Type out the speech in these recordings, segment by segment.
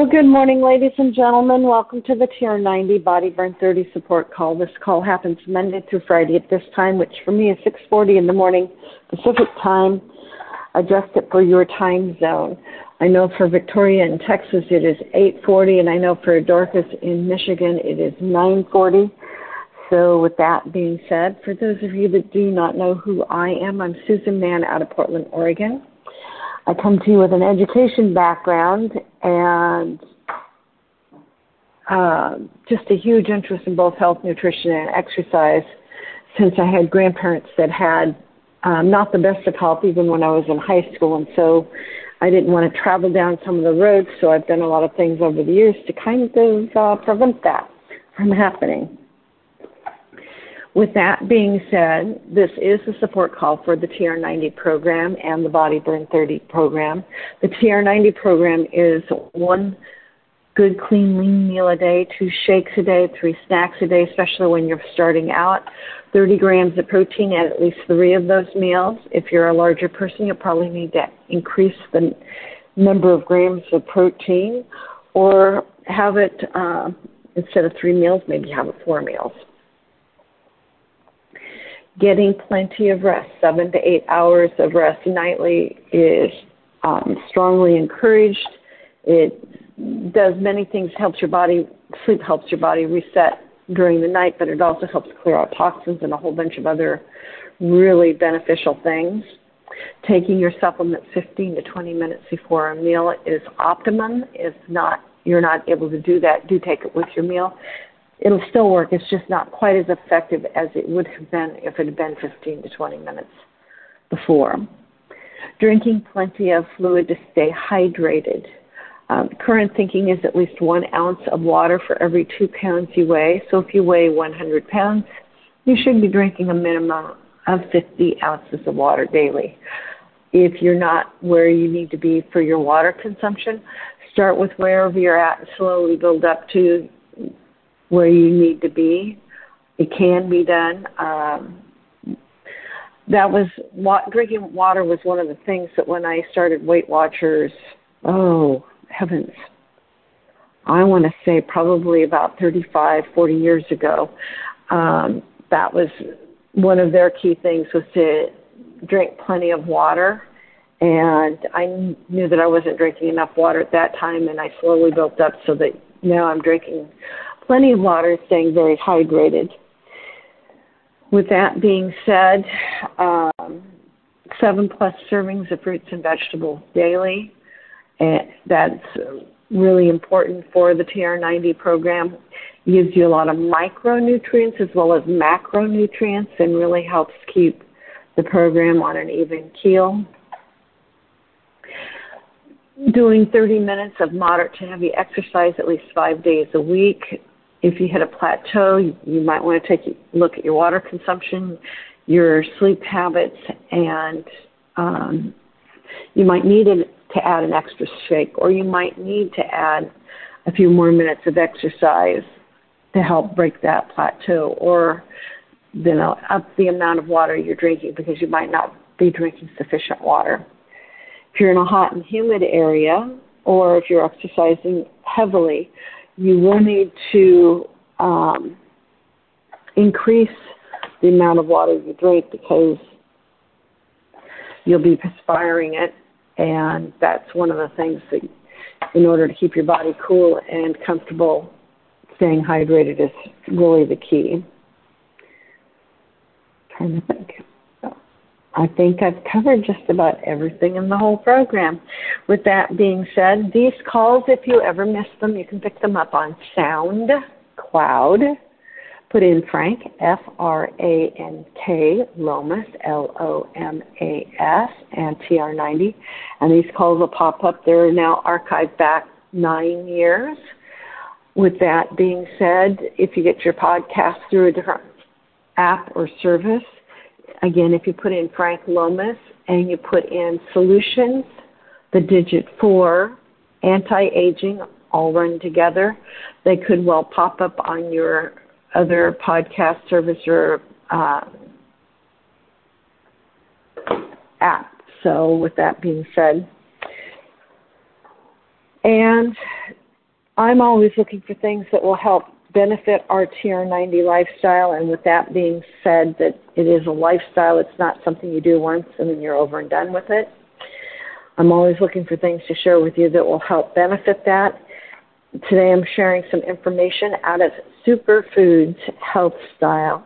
Well, good morning, ladies and gentlemen. Welcome to the TR90 Body Burn 30 support call. This call happens Monday through Friday at this time, which for me is 6:40 in the morning Pacific time. Adjust it for your time zone. I know for Victoria in Texas it is 8:40, and I know for Dorcas in Michigan it is 9:40. So, with that being said, for those of you that do not know who I am, I'm Susan Mahon out of Portland, Oregon. I come to you with an education background and uh, just a huge interest in both health, nutrition, and exercise since I had grandparents that had um, not the best of health even when I was in high school. And so I didn't want to travel down some of the roads, so I've done a lot of things over the years to kind of uh, prevent that from happening. With that being said, this is the support call for the TR90 program and the Body Burn 30 program. The TR90 program is one good, clean, lean meal a day, two shakes a day, three snacks a day, especially when you're starting out. 30 grams of protein at at least three of those meals. If you're a larger person, you'll probably need to increase the number of grams of protein or have it uh, instead of three meals, maybe have it four meals getting plenty of rest, seven to eight hours of rest nightly is um, strongly encouraged. It does many things, helps your body, sleep helps your body reset during the night, but it also helps clear out toxins and a whole bunch of other really beneficial things. Taking your supplement 15 to 20 minutes before a meal is optimum. If not, you're not able to do that, do take it with your meal it'll still work. It's just not quite as effective as it would have been if it had been 15 to 20 minutes before. Drinking plenty of fluid to stay hydrated. Um, current thinking is at least one ounce of water for every two pounds you weigh. So if you weigh 100 pounds, you should be drinking a minimum of 50 ounces of water daily. If you're not where you need to be for your water consumption, start with wherever you're at and slowly build up to where you need to be. It can be done. Um, that was drinking water was one of the things that when I started Weight Watchers, oh heavens, I want to say probably about 35, 40 years ago. Um, that was one of their key things was to drink plenty of water. And I knew that I wasn't drinking enough water at that time, and I slowly built up so that now I'm drinking plenty of water, staying very hydrated. With that being said, um, seven plus servings of fruits and vegetables daily. And that's really important for the TR90 program. It gives you a lot of micronutrients as well as macronutrients and really helps keep the program on an even keel. Doing 30 minutes of moderate to heavy exercise at least five days a week if you hit a plateau, you, might want to take a look at your water consumption, your sleep habits, and um, you might need to add an extra shake, or you might need to add a few more minutes of exercise to help break that plateau, or you know, up the amount of water you're drinking because you might not be drinking sufficient water. If you're in a hot and humid area, or if you're exercising heavily, you will need to um, increase the amount of water you drink because you'll be perspiring it, and that's one of the things that, in order to keep your body cool and comfortable, staying hydrated is really the key. trying to think. I think I've covered just about everything in the whole program. With that being said, these calls, if you ever miss them, you can pick them up on SoundCloud. Put in Frank, F R A N K, Lomas, L O M A S, and TR90. And these calls will pop up. They're now archived back nine years. With that being said, if you get your podcast through a different app or service, Again, if you put in Frank Lomas and you put in solutions, the digit four, anti-aging, all run together, they could well pop up on your other podcast service or uh, app. So with that being said, and I'm always looking for things that will help benefit our TR90 lifestyle. And with that being said, that it is a lifestyle, it's not something you do once and then you're over and done with it. I'm always looking for things to share with you that will help benefit that. Today I'm sharing some information out of Superfoods Health Style.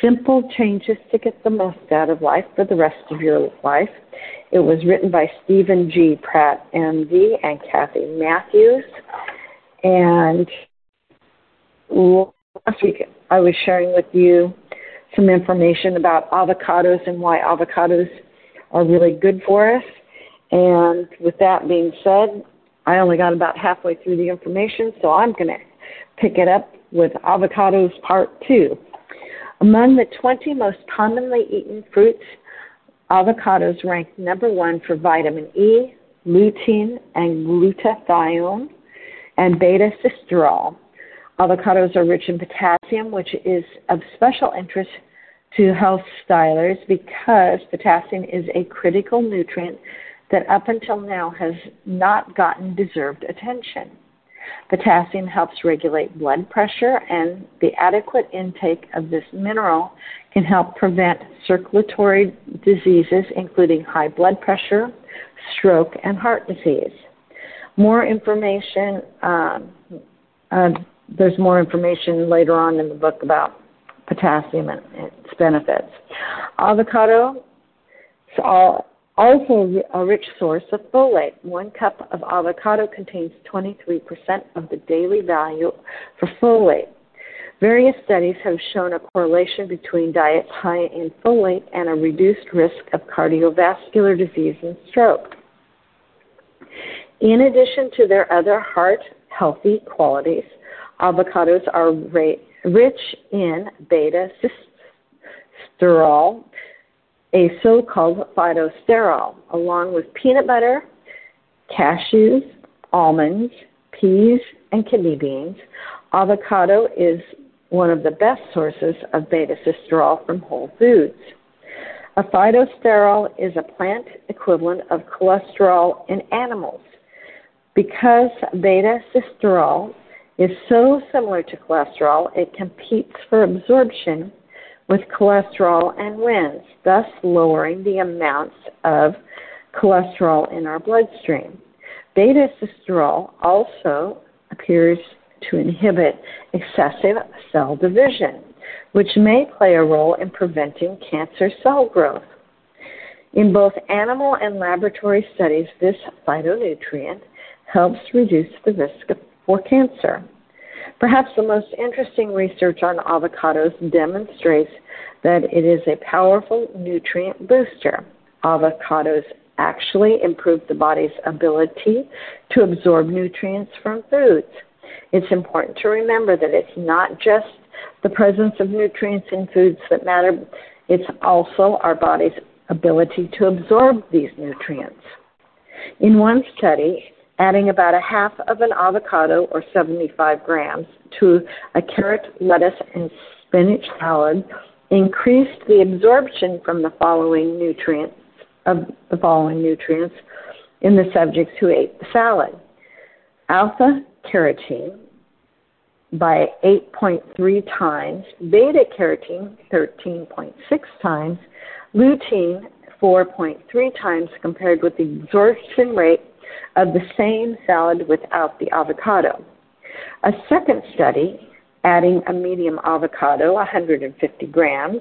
Simple changes to get the most out of life for the rest of your life. It was written by Steven G. Pratt, MD, and Kathy Matthews. And last week I was sharing with you some information about avocados and why avocados are really good for us. And with that being said, I only got about halfway through the information, so I'm going to pick it up with avocados part two. Among the 20 most commonly eaten fruits, avocados rank number one for vitamin E, lutein, and glutathione, and beta sitosterol. Avocados are rich in potassium, which is of special interest to health stylers because potassium is a critical nutrient that up until now has not gotten deserved attention. Potassium helps regulate blood pressure, and the adequate intake of this mineral can help prevent circulatory diseases, including high blood pressure, stroke, and heart disease. More information, um, uh, there's more information later on in the book about potassium and its benefits. Avocado, is also a rich source of folate. One cup of avocado contains 23% of the daily value for folate. Various studies have shown a correlation between diets high in folate and a reduced risk of cardiovascular disease and stroke. In addition to their other heart healthy qualities, avocados are rich in beta sitosterol, a so-called phytosterol, along with peanut butter, cashews, almonds, peas, and kidney beans. Avocado is one of the best sources of beta sitosterol from whole foods. A phytosterol is a plant equivalent of cholesterol in animals. Because beta sitosterol is so similar to cholesterol, it competes for absorption with cholesterol and wins, thus lowering the amounts of cholesterol in our bloodstream. Beta sitosterol also appears to inhibit excessive cell division, which may play a role in preventing cancer cell growth. In both animal and laboratory studies, this phytonutrient helps reduce the risk for cancer. Perhaps the most interesting research on avocados demonstrates that it is a powerful nutrient booster. Avocados actually improve the body's ability to absorb nutrients from foods. It's important to remember that it's not just the presence of nutrients in foods that matter, it's also our body's ability to absorb these nutrients. In one study, adding about a half of an avocado or 75 grams to a carrot, lettuce, and spinach salad increased the absorption from the following nutrients of the following nutrients in the subjects who ate the salad. Alpha carotene by 8.3 times, beta carotene 13.6 times, lutein 4.3 times compared with the absorption rate of the same salad without the avocado. A second study, adding a medium avocado, 150 grams,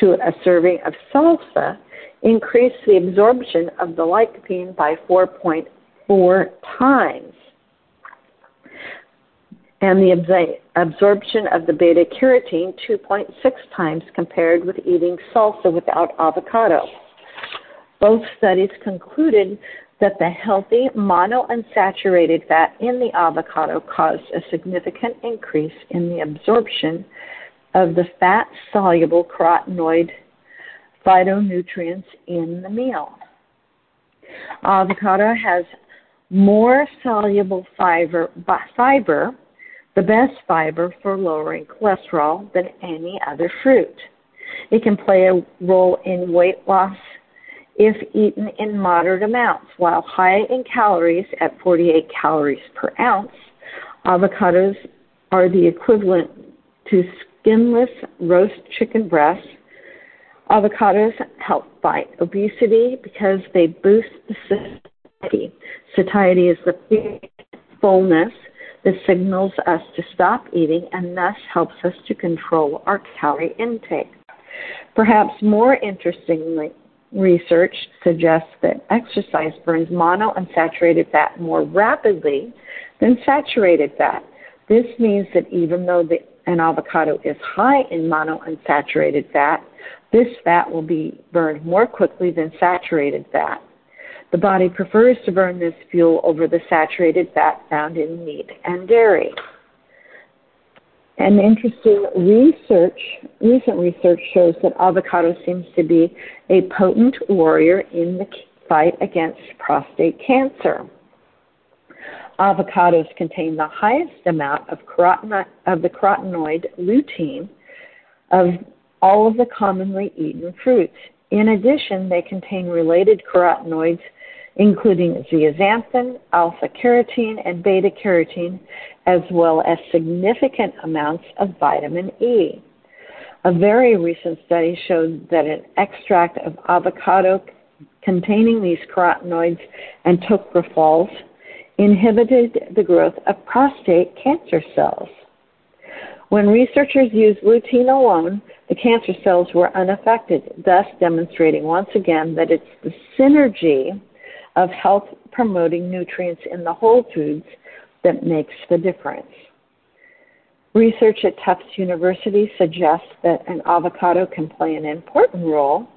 to a serving of salsa, increased the absorption of the lycopene by 4.4 times. And the absorption of the beta carotene 2.6 times compared with eating salsa without avocado. Both studies concluded that the healthy monounsaturated fat in the avocado caused a significant increase in the absorption of the fat soluble carotenoid phytonutrients in the meal. Avocado has more soluble fiber, fiber, the best fiber for lowering cholesterol than any other fruit. It can play a role in weight loss if eaten in moderate amounts. While high in calories at 48 calories per ounce, avocados are the equivalent to skinless roast chicken breasts. Avocados help fight obesity because they boost the satiety. Satiety is the fullness that signals us to stop eating and thus helps us to control our calorie intake. Perhaps more interestingly, research suggests that exercise burns monounsaturated fat more rapidly than saturated fat. This means that even though the, an avocado is high in monounsaturated fat, this fat will be burned more quickly than saturated fat. The body prefers to burn this fuel over the saturated fat found in meat and dairy. And interesting research, recent research shows that avocado seems to be a potent warrior in the fight against prostate cancer. Avocados contain the highest amount of, of the carotenoid lutein of all of the commonly eaten fruits. In addition, they contain related carotenoids including zeaxanthin, alpha carotene, and beta carotene, as well as significant amounts of vitamin E. A very recent study showed that an extract of avocado containing these carotenoids and tocopherols inhibited the growth of prostate cancer cells. When researchers used lutein alone, the cancer cells were unaffected, thus demonstrating once again that it's the synergy of health promoting nutrients in the whole foods that makes the difference. Research at Tufts University suggests that an avocado can play an important role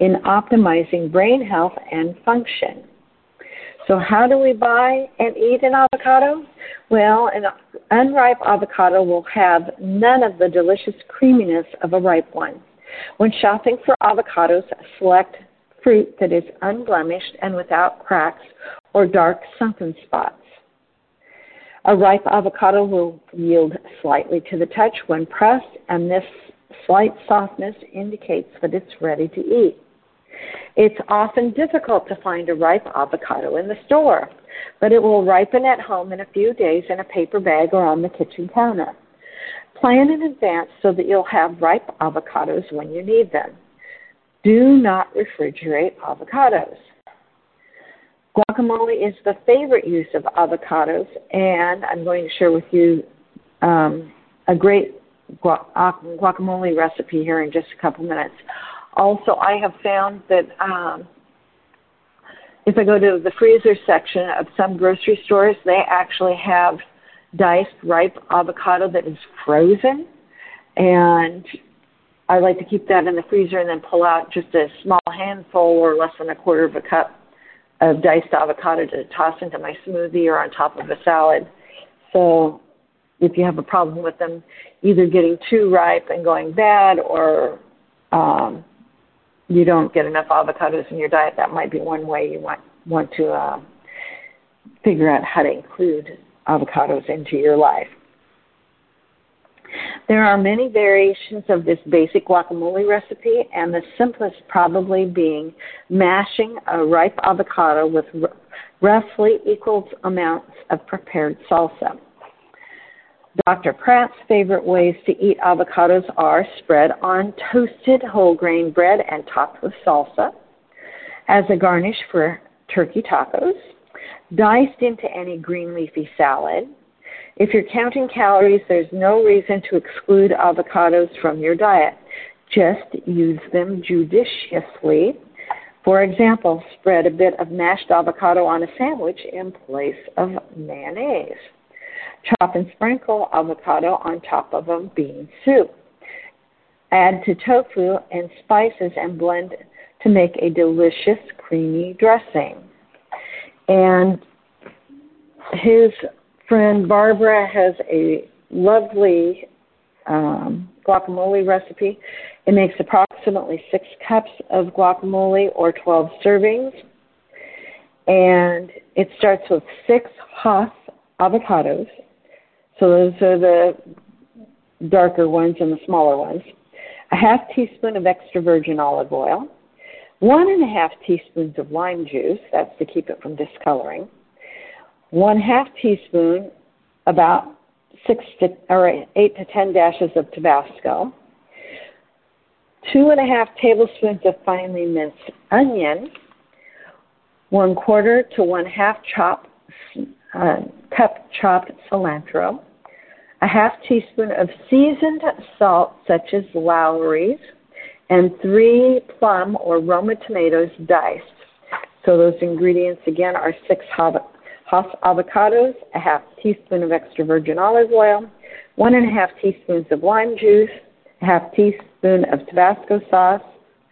in optimizing brain health and function. So, how do we buy and eat an avocado? Well, an unripe avocado will have none of the delicious creaminess of a ripe one. When shopping for avocados, select fruit that is unblemished and without cracks or dark sunken spots. A ripe avocado will yield slightly to the touch when pressed, and this slight softness indicates that it's ready to eat. It's often difficult to find a ripe avocado in the store, but it will ripen at home in a few days in a paper bag or on the kitchen counter. Plan in advance so that you'll have ripe avocados when you need them. Do not refrigerate avocados. Guacamole is the favorite use of avocados, and I'm going to share with you um, a great guacamole recipe here in just a couple minutes. Also, I have found that um, if I go to the freezer section of some grocery stores, they actually have diced ripe avocado that is frozen, and I like to keep that in the freezer and then pull out just a small handful or less than a quarter of a cup of diced avocado to toss into my smoothie or on top of a salad. So if you have a problem with them either getting too ripe and going bad or um, you don't get enough avocados in your diet, that might be one way you want want to uh, figure out how to include avocados into your life. There are many variations of this basic guacamole recipe, and the simplest probably being mashing a ripe avocado with roughly equal amounts of prepared salsa. Dr. Pratt's favorite ways to eat avocados are spread on toasted whole grain bread and topped with salsa, as a garnish for turkey tacos, diced into any green leafy salad, if you're counting calories, there's no reason to exclude avocados from your diet. Just use them judiciously. For example, spread a bit of mashed avocado on a sandwich in place of mayonnaise. Chop and sprinkle avocado on top of a bean soup. Add to tofu and spices and blend to make a delicious creamy dressing. And his friend Barbara has a lovely um, guacamole recipe. It makes approximately six cups of guacamole or 12 servings. And it starts with six Hass avocados. So those are the darker ones and the smaller ones. A half teaspoon of extra virgin olive oil. One and a half teaspoons of lime juice. That's to keep it from discoloring one half teaspoon, about six to or eight to ten dashes of Tabasco, two and a half tablespoons of finely minced onion, one quarter to one half uh, cup chopped cilantro, a half teaspoon of seasoned salt such as Lawry's, and three plum or Roma tomatoes diced. So those ingredients again are six Hass avocados, a half teaspoon of extra virgin olive oil, one and a half teaspoons of lime juice, a half teaspoon of Tabasco sauce,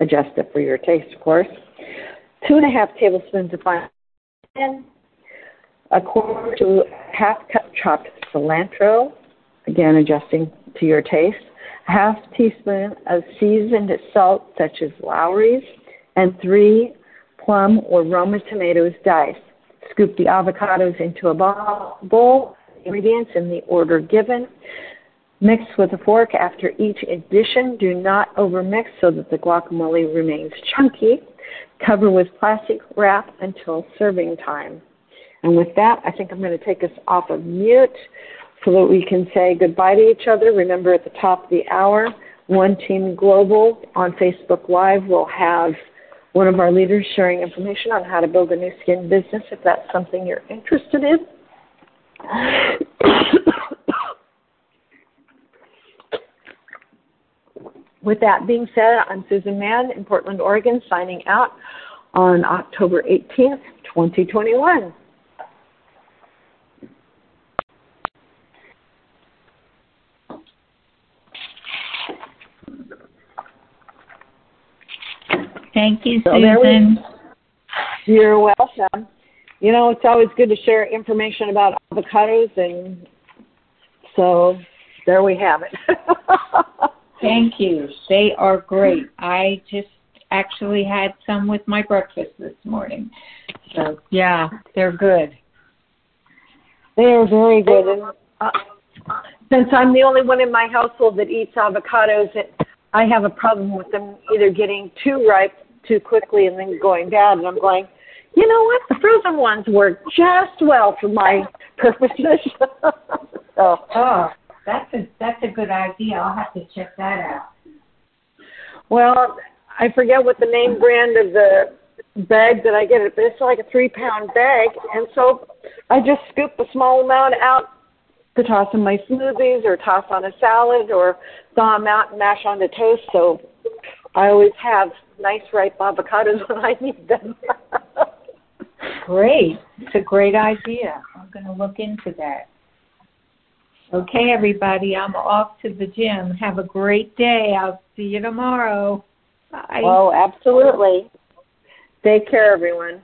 adjust it for your taste, of course, two and a half tablespoons of fine a quarter to half cup chopped cilantro, again adjusting to your taste, a half teaspoon of seasoned salt such as Lawry's, and three plum or Roma tomatoes diced. Scoop the avocados into a bowl, ingredients in the order given. Mix with a fork after each addition. Do not overmix so that the guacamole remains chunky. Cover with plastic wrap until serving time. And with that, I think I'm going to take us off of mute so that we can say goodbye to each other. Remember, at the top of the hour, One Team Global on Facebook Live will have one of our leaders sharing information on how to build a Nu Skin business if that's something you're interested in. With that being said, I'm Susan Mahon in Portland, Oregon, signing out on October 18th, 2021. Thank you, so Susan. You're welcome. You know, it's always good to share information about avocados, and so there we have it. Thank you. They are great. I just actually had some with my breakfast this morning. So, yeah, they're good. They are very good. And uh, since I'm the only one in my household that eats avocados, it, I have a problem with them either getting too ripe too quickly and then going bad. And I'm going, you know what? The frozen ones work just well for my purposes. so, oh, that's a that's a good idea. I'll have to check that out. Well, I forget what the name brand of the bag that I get it, but it's like a three pound bag, and so I just scoop a small amount out to toss in my smoothies or toss on a salad or thaw them out and mash onto toast. So I always have nice ripe avocados when I need them. great. It's a great idea. I'm going to look into that. Okay, everybody, I'm off to the gym. Have a great day. I'll see you tomorrow. Bye. Oh, absolutely. Take care, everyone.